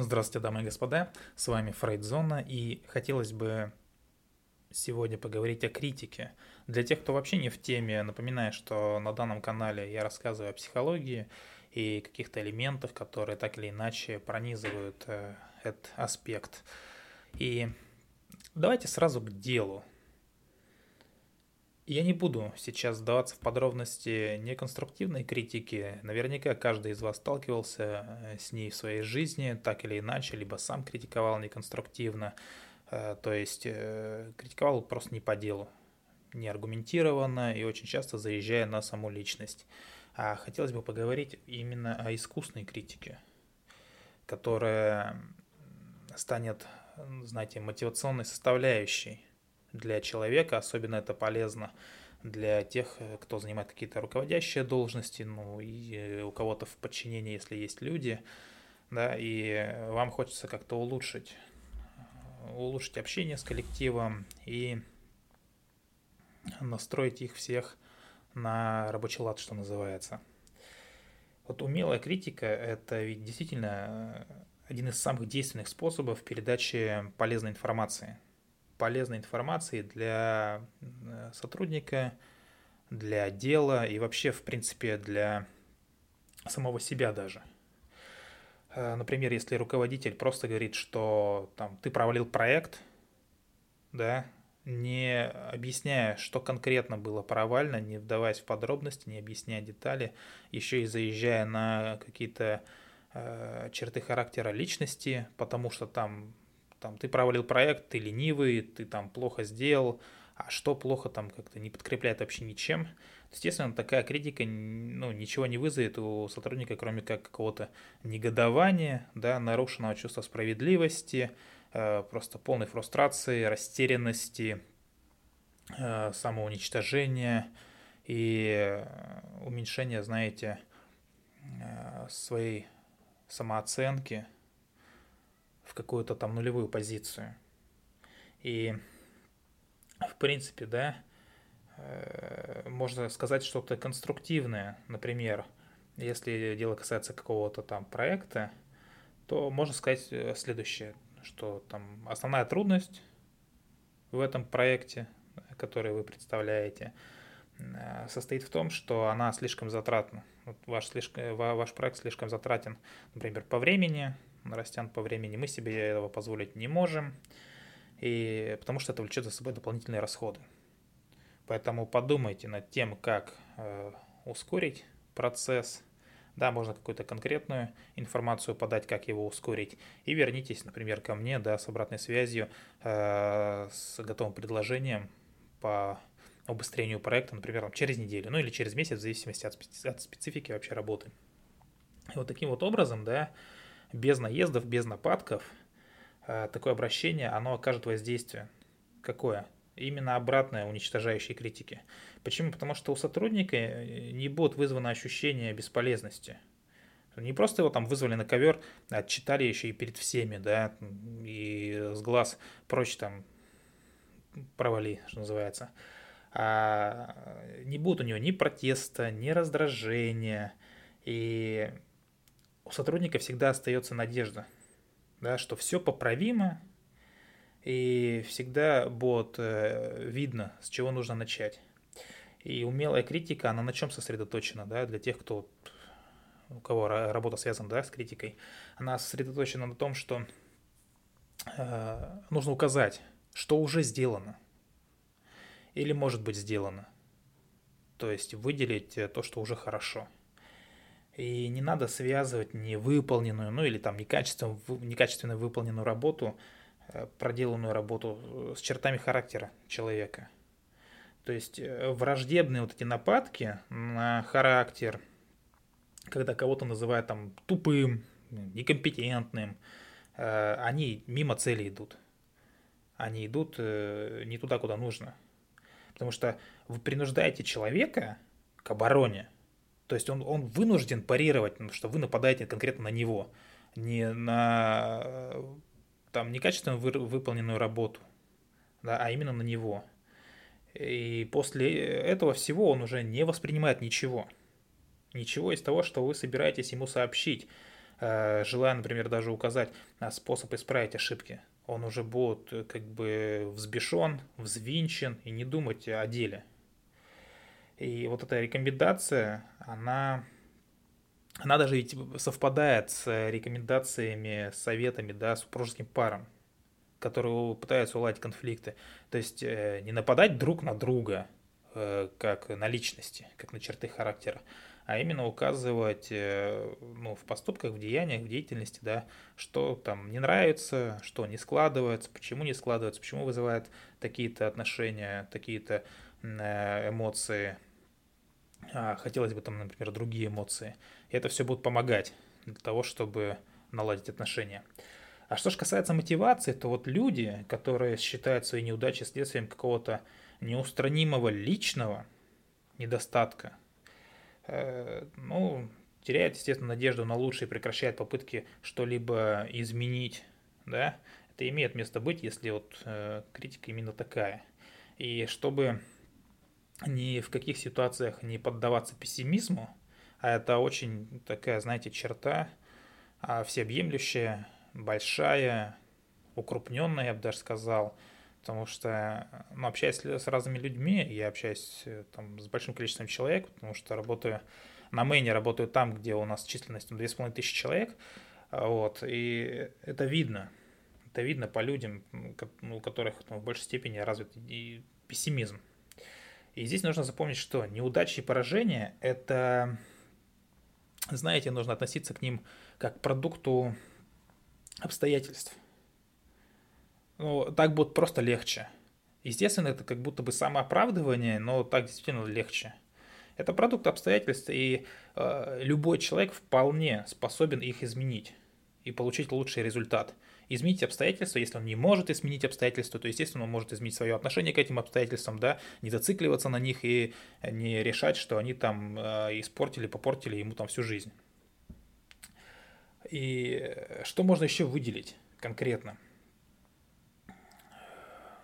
Здравствуйте, дамы и господа, с вами Фрейдзона, и хотелось бы сегодня поговорить о критике. Для тех, кто вообще не в теме, напоминаю, что на данном канале я рассказываю о психологии и каких-то элементах, которые так или иначе пронизывают э, этот аспект. И давайте сразу к делу. Я не буду сейчас сдаваться в подробности неконструктивной критики. Наверняка каждый из вас сталкивался э, с ней в своей жизни, так или иначе, либо сам критиковал неконструктивно, э, то есть э, критиковал просто не по делу, не аргументированно и очень часто заезжая на саму личность. А хотелось бы поговорить именно о искусной критике, которая станет, знаете, мотивационной составляющей для человека, особенно это полезно для тех, э, кто занимает какие-то руководящие должности, ну и э, у кого-то в подчинении, если есть люди, да, и вам хочется как-то улучшить, улучшить общение с коллективом и настроить их всех на рабочий лад, что называется. Вот умелая критика – это ведь действительно э, один из самых действенных способов передачи полезной информации – полезной информации для э, сотрудника, для отдела и вообще, в принципе, для самого себя даже. Э, например, если руководитель просто говорит, что там, ты провалил проект, да, не объясняя, что конкретно было провально, не вдаваясь в подробности, не объясняя детали, еще и заезжая на какие-то э, черты характера личности, потому что там там ты провалил проект, ты ленивый, ты там плохо сделал, а что плохо там как-то не подкрепляет вообще ничем. Естественно, такая критика ну, ничего не вызовет у сотрудника, кроме как какого-то негодования, да, нарушенного чувства справедливости, э, просто полной фрустрации, растерянности, э, самоуничтожения и уменьшения, знаете, э, своей самооценки – в какую-то там нулевую позицию. И, в принципе, да, э, можно сказать что-то конструктивное. Например, если дело касается какого-то там проекта, то можно сказать э, следующее, что там основная трудность в этом проекте, который вы представляете, э, состоит в том, что она слишком затратна. Вот ваш, слишком, ваш проект слишком затратен, например, по времени, растянут по времени, мы себе этого позволить не можем, и потому что это влечет за собой дополнительные расходы. Поэтому подумайте над тем, как э, ускорить процесс. Да, можно какую-то конкретную информацию подать, как его ускорить. И вернитесь, например, ко мне, да, с обратной связью, э, с готовым предложением по убыстрению проекта, например, через неделю, ну или через месяц, в зависимости от, специ- от специфики вообще работы. И вот таким вот образом, да, без наездов, без нападков, э, такое обращение, оно окажет воздействие. Какое? Именно обратное уничтожающей критики. Почему? Потому что у сотрудника э, не будет вызвано ощущение бесполезности. Не просто его там вызвали на ковер, отчитали еще и перед всеми, да, и с глаз прочь там провали, что называется. А не будет у него ни протеста, ни раздражения. И у сотрудника всегда остается надежда, да, что все поправимо, и всегда будет э, видно, с чего нужно начать. И умелая критика, она на чем сосредоточена, да, для тех, кто, у кого работа связана, да, с критикой, она сосредоточена на том, что э, нужно указать, что уже сделано или может быть сделано. То есть выделить э, то, что уже хорошо – и не надо связывать невыполненную, ну или там некачественно, некачественно выполненную работу, э, проделанную работу э, с чертами характера человека. То есть э, враждебные вот эти нападки на характер, когда кого-то называют там тупым, некомпетентным, они мимо цели идут. Они идут не туда, куда нужно. Потому что вы принуждаете человека к обороне – то есть он, он вынужден парировать, что вы нападаете конкретно на него, не на там, некачественно вы, выполненную работу, да, а именно на него. И после этого всего он уже не воспринимает ничего. Ничего из того, что вы собираетесь ему сообщить. э, желая, например, даже указать способ исправить ошибки, он уже будет как бы взбешен, взвинчен и не думать о деле. И вот эта рекомендация, она, она даже ведь совпадает с рекомендациями, советами, да, супружеским парам, которые пытаются уладить конфликты. То есть э, не нападать друг на друга, э, как на личности, как на черты характера, а именно указывать э, ну, в поступках, в деяниях, в деятельности, да, что там не нравится, что не складывается, почему не складывается, почему вызывает такие-то отношения, такие-то эмоции, а хотелось бы там, например, другие эмоции. И это все будет помогать для того, чтобы наладить отношения. А что же касается мотивации, то вот люди, которые считают свои неудачи следствием какого-то неустранимого личного недостатка, э, ну, теряют, естественно, надежду на лучшее и прекращают попытки что-либо изменить, да, это имеет место быть, если вот э, критика именно такая. И чтобы ни в каких ситуациях не поддаваться пессимизму, а это очень такая, знаете, черта а, всеобъемлющая, большая, укрупненная, я бы даже сказал, потому что, ну, общаясь с разными людьми, я общаюсь э, там, с большим количеством человек, потому что работаю на мейне, работаю там, где у нас численность 2500 человек, вот, и это видно, это видно по людям, у которых ну, в большей степени развит и пессимизм. И здесь нужно запомнить, что неудачи и поражения – это, знаете, нужно относиться к ним как к продукту обстоятельств. Ну, так будет просто легче. Естественно, это как будто бы самооправдывание, но так действительно легче. Это продукт обстоятельств, и э, любой человек вполне способен их изменить и получить лучший результат – изменить обстоятельства. Если он не может изменить обстоятельства, то, естественно, он может изменить свое отношение к этим обстоятельствам, да, не зацикливаться на них и не решать, что они там э, испортили, попортили ему там всю жизнь. И что можно еще выделить конкретно?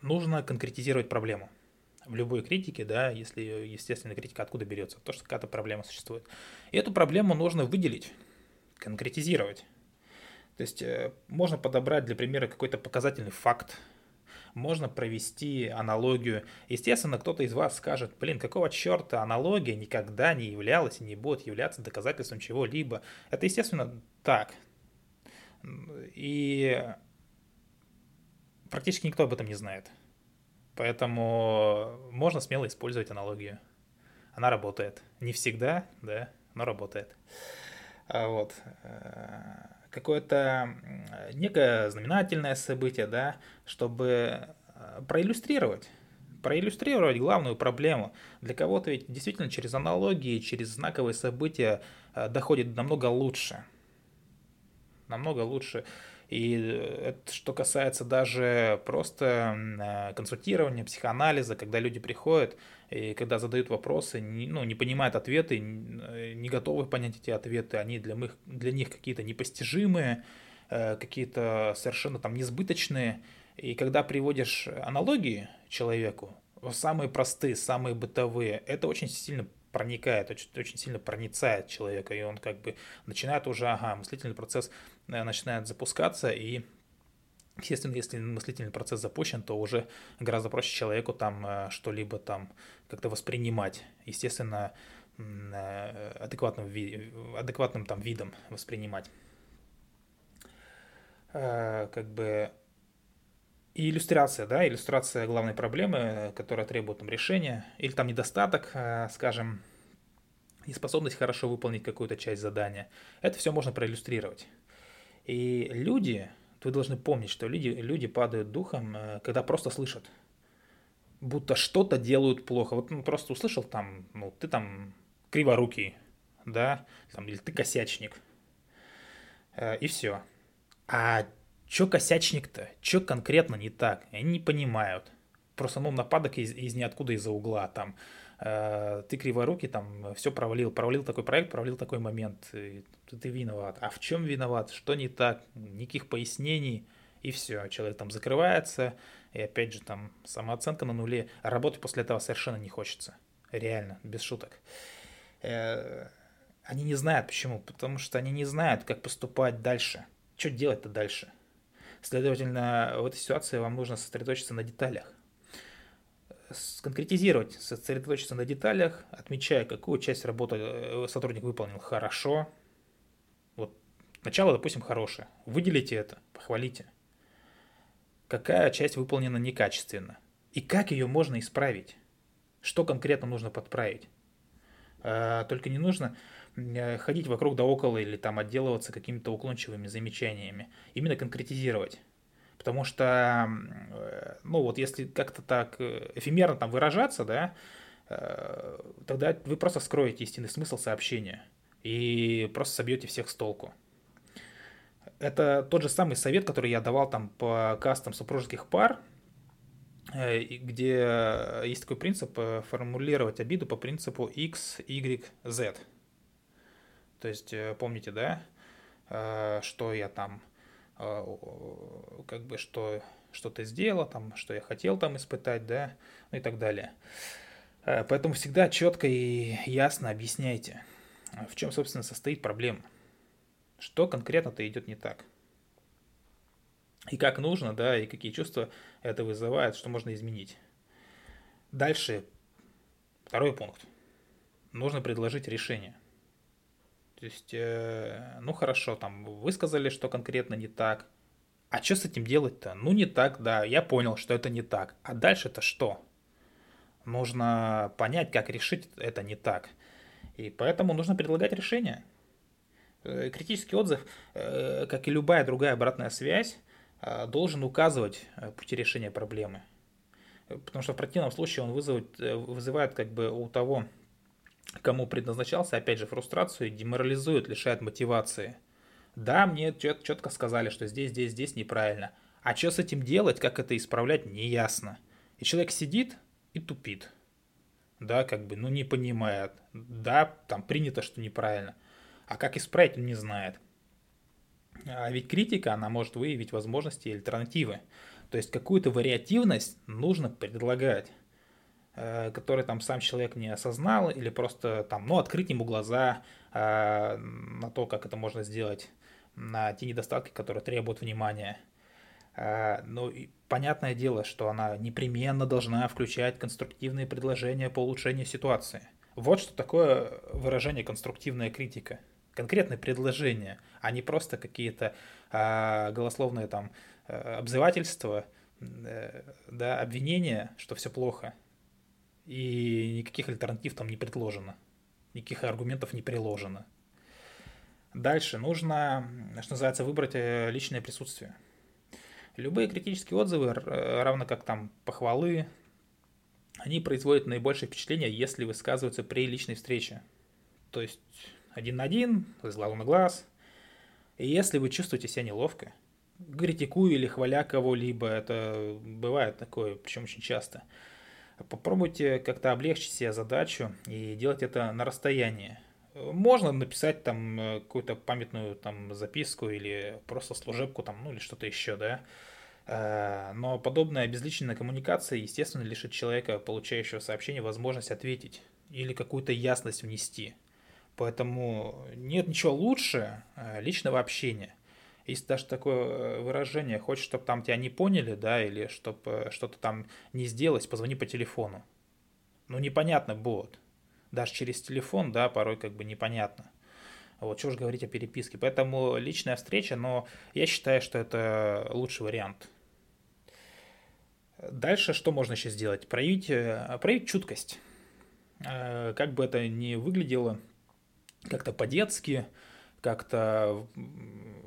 Нужно конкретизировать проблему. В любой критике, да, если, естественно, критика откуда берется, то, что какая-то проблема существует. И эту проблему нужно выделить, конкретизировать. То есть э, можно подобрать для примера какой-то показательный факт, можно провести аналогию. Естественно, кто-то из вас скажет, блин, какого черта аналогия никогда не являлась и не будет являться доказательством чего-либо. Это, естественно, так. И практически никто об этом не знает. Поэтому можно смело использовать аналогию. Она работает. Не всегда, да, но работает. А вот. Какое-то некое знаменательное событие, да, чтобы э, проиллюстрировать проиллюстрировать главную проблему. Для кого-то ведь действительно через аналогии, через знаковые события э, доходит намного лучше. Намного лучше. И э, это что касается даже просто э, консультирования, психоанализа, когда люди приходят и когда задают вопросы, ну, не понимают ответы, не готовы понять эти ответы, они для них, для них какие-то непостижимые, э, какие-то совершенно там несбыточные. И когда приводишь аналогии человеку, самые простые, самые бытовые, это очень сильно проникает, очень, очень сильно проницает человека, и он как бы начинает уже, ага, мыслительный процесс э, начинает запускаться, и Естественно, если мыслительный процесс запущен, то уже гораздо проще человеку там э, что-либо там как-то воспринимать. Естественно, э, адекватным, адекватным там видом воспринимать. Как бы и иллюстрация, да, иллюстрация главной проблемы, которая требует там решения, или там недостаток, э, скажем, неспособность хорошо выполнить какую-то часть задания. Это все можно проиллюстрировать. И люди, вы должны помнить, что люди, люди падают духом, э, когда просто слышат, будто что-то делают плохо. Вот ну, просто услышал там, ну, ты там криворукий, да, там, или ты косячник, э, и все. А Чё косячник-то? Чё конкретно не так? Они не понимают. Просто, ну, нападок из, из ниоткуда, из-за угла, там, э, ты криворукий, там, все провалил, провалил такой проект, провалил такой момент, ты, ты виноват. А в чем виноват? Что не так? Никаких пояснений, и все. Человек там закрывается, и опять же, там, самооценка на нуле. А работать после этого совершенно не хочется. Реально, без шуток. Э, Они не знают почему, потому что они не знают, как поступать дальше. Что делать-то дальше? Следовательно, в этой ситуации вам нужно сосредоточиться на деталях. Сконкретизировать, сосредоточиться на деталях, отмечая, какую часть работы э, сотрудник выполнил хорошо. Вот начало, допустим, хорошее. Выделите это, похвалите. Какая часть выполнена некачественно? И как ее можно исправить? Что конкретно нужно подправить? А, только не нужно ходить вокруг да около или там отделываться какими-то уклончивыми замечаниями. Именно конкретизировать. Потому что, э, ну вот если как-то так э, эфемерно там выражаться, да, тогда вы просто скроете истинный смысл сообщения и просто собьете всех с толку. Это тот же самый совет, который я давал там по кастам супружеских пар, где есть такой принцип формулировать обиду по принципу X, Y, Z. То есть, э, помните, да, э, что я там, э, как бы, что что-то сделал, там, что я хотел там испытать, да, ну и так далее. Поэтому всегда четко и ясно объясняйте, в чем, собственно, состоит проблема. Что конкретно-то идет не так. И как нужно, да, и какие чувства это вызывает, что можно изменить. Дальше, второй пункт. Нужно предложить решение. То есть, э, ну хорошо, там вы сказали, что конкретно не так. А что с этим делать-то? Ну не так, да, я понял, что это не так. А дальше-то что? Нужно понять, как решить это не так. И поэтому нужно предлагать решение. Э, критический отзыв, э, как и любая другая обратная связь, э, должен указывать пути решения проблемы. Потому что в противном случае он вызовет, вызывает как бы у того кому предназначался, опять же, фрустрацию, деморализует, лишает мотивации. Да, мне четко сказали, что здесь, здесь, здесь неправильно. А что с этим делать, как это исправлять, не ясно. И человек сидит и тупит. Да, как бы, ну не понимает. Да, там принято, что неправильно. А как исправить, он не знает. А ведь критика, она может выявить возможности и альтернативы. То есть какую-то вариативность нужно предлагать. Э, который там сам человек не осознал, или просто там, ну, открыть ему глаза э, на то, как это можно сделать, на те недостатки, которые требуют внимания. Э, ну, и понятное дело, что она непременно должна включать конструктивные предложения по улучшению ситуации. Вот что такое выражение конструктивная критика. Конкретные предложения, а не просто какие-то э, голословные там э, обзывательства, э, да, обвинения, что все плохо – и никаких альтернатив там не предложено, никаких аргументов не приложено. Дальше нужно, что называется, выбрать э, личное присутствие. Любые критические отзывы, равно как там похвалы, они производят наибольшее впечатление, если высказываются при личной встрече. То есть один на один, с глазу на глаз. И если вы чувствуете себя неловко, критикуя или хваля кого-либо, это бывает такое, причем очень часто – попробуйте как-то облегчить себе задачу и делать это на расстоянии. Можно написать там э, какую-то памятную там записку или просто служебку там, ну или что-то еще, да. Э, но подобная безличная коммуникация, естественно, лишит человека, получающего сообщение, возможность ответить или какую-то ясность внести. Поэтому нет ничего лучше э, личного общения – есть даже такое э, выражение, хочешь, чтобы там тебя не поняли, да, или чтобы э, что-то там не сделать, позвони по телефону. Ну, непонятно будет. Даже через телефон, да, порой как бы непонятно. Вот, что же говорить о переписке. Поэтому личная встреча, но я считаю, что это лучший вариант. Дальше что можно еще сделать? Проявить, э, проявить чуткость. Как бы это ни выглядело, как-то по-детски, как-то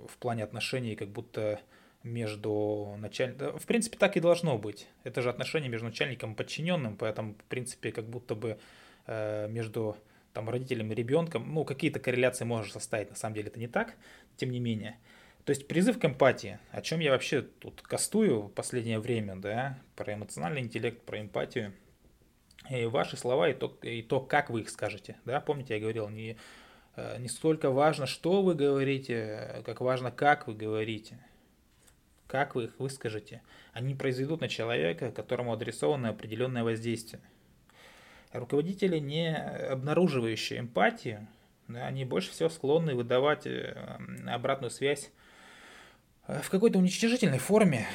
в плане отношений как будто между начальником... В принципе, так и должно быть. Это же отношения между начальником и подчиненным, поэтому, в принципе, как будто бы э, между там, родителем и ребенком, ну, какие-то корреляции можешь составить, на самом деле это не так, тем не менее. То есть призыв к эмпатии, о чем я вообще тут кастую в последнее время, да, про эмоциональный интеллект, про эмпатию, и ваши слова и то, и то, как вы их скажете, да, помните, я говорил, не не столько важно, что вы говорите, как важно, как вы говорите. Как вы их выскажете. Они произведут на человека, которому адресовано определенное воздействие. Руководители, не обнаруживающие эмпатию, они больше всего склонны выдавать э, обратную связь э, в какой-то уничтожительной форме,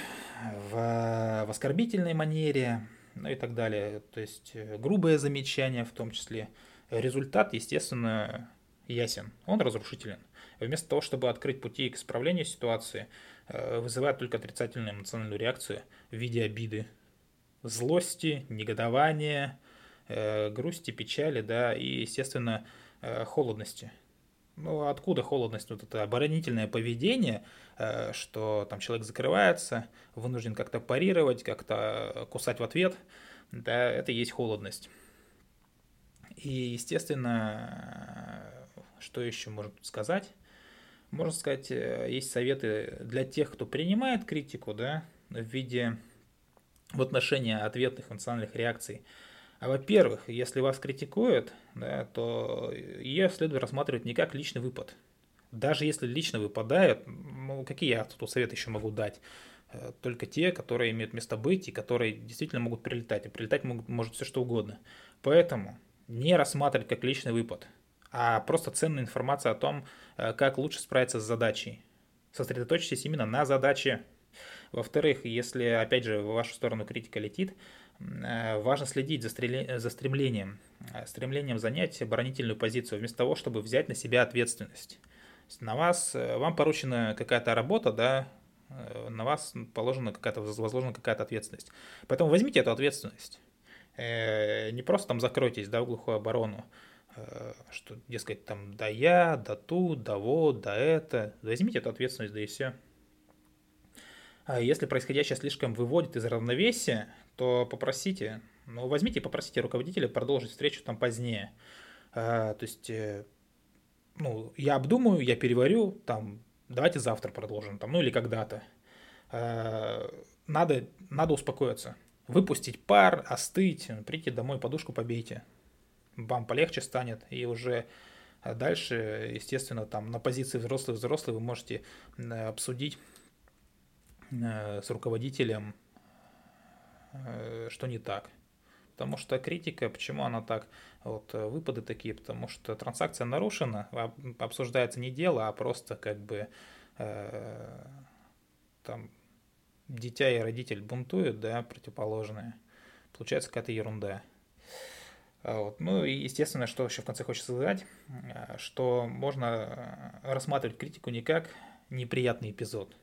в, в оскорбительной манере, ну и так далее. То есть э, грубые замечания в том числе. Результат, естественно, ясен. Он разрушителен. Вместо того, чтобы открыть пути к исправлению ситуации, вызывает только отрицательную эмоциональную реакцию в виде обиды, злости, негодования, грусти, печали, да, и, естественно, Э, холодности. Ну, откуда холодность? Вот это оборонительное поведение, э, что там человек закрывается, вынужден как-то парировать, как-то кусать в ответ, да, это и есть холодность. И, естественно, что еще можно сказать? Можно сказать, э, есть советы для тех, кто принимает критику, да, в виде в отношении ответных эмоциональных реакций – а во-первых, если вас критикуют, да, то ее следует рассматривать не как личный выпад. Даже если лично выпадают, ну какие я тут советы еще могу дать? Э, только те, которые имеют место быть и которые действительно могут прилетать. И прилетать могут, может все что угодно. Поэтому не рассматривать как личный выпад, а просто ценная информация о том, э, как лучше справиться с задачей. Сосредоточьтесь именно на задаче. Во-вторых, если, опять же, в вашу сторону критика летит, Э, важно следить за, стреле... за стремлением, э, стремлением занять оборонительную позицию, вместо того, чтобы взять на себя ответственность. На вас, вам поручена какая-то работа, да, на вас положена какая-то, возложена какая-то ответственность. Поэтому возьмите эту ответственность. Не просто там закройтесь, да, в глухую оборону, что, дескать, там, да я, да тут, да вот, да это. Возьмите эту ответственность, да и все. А если происходящее слишком выводит из равновесия, то попросите, ну, возьмите и попросите руководителя продолжить встречу там позднее. А, то есть, э, ну, я обдумаю, я переварю, там, давайте завтра продолжим, там, ну, или когда-то. А, надо, надо успокоиться. Выпустить пар, остыть, прийти домой, подушку побейте. Вам полегче станет, и уже дальше, естественно, там на позиции взрослый-взрослый вы можете обсудить Э, с руководителем, э, что не так. Потому что критика, почему она так, вот э, выпады такие, потому что транзакция нарушена, обсуждается не дело, а просто как бы э, там дитя и родитель бунтуют, да, противоположные. Получается какая-то ерунда. А вот. Ну и естественно, что еще в конце хочется сказать, что можно рассматривать критику не как неприятный эпизод,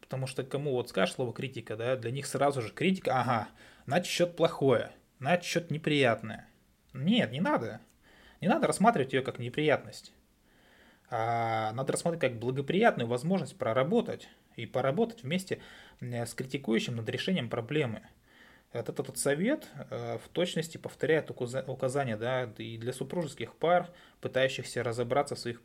Потому что кому вот скажешь слово критика, да, для них сразу же критика, ага, значит что-то плохое, значит что-то неприятное. Нет, не надо. Не надо рассматривать ее как неприятность. А надо рассматривать как благоприятную возможность проработать и поработать вместе с критикующим над решением проблемы. Этот, этот совет э, в точности повторяет указания да, и для супружеских пар, пытающихся разобраться в своих,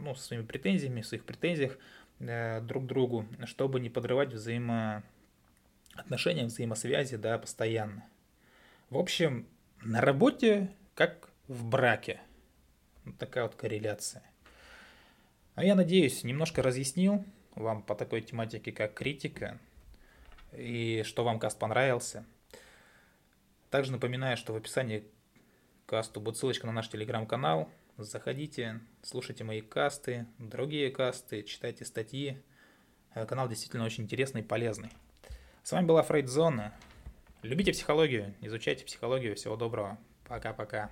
ну, со своими претензиями, в своих претензиях Э, друг другу, чтобы не подрывать взаимоотношения, взаимосвязи, да, постоянно. В общем, на работе как в браке. Вот такая вот корреляция. А я надеюсь, немножко разъяснил вам по такой тематике, как критика, и что вам каст понравился. Также напоминаю, что в описании к касту будет ссылочка на наш телеграм-канал – Заходите, слушайте мои касты, другие касты, читайте статьи. Э, канал действительно очень интересный и полезный. С вами была Фрейдзона. Любите психологию, изучайте психологию. Всего доброго. Пока-пока.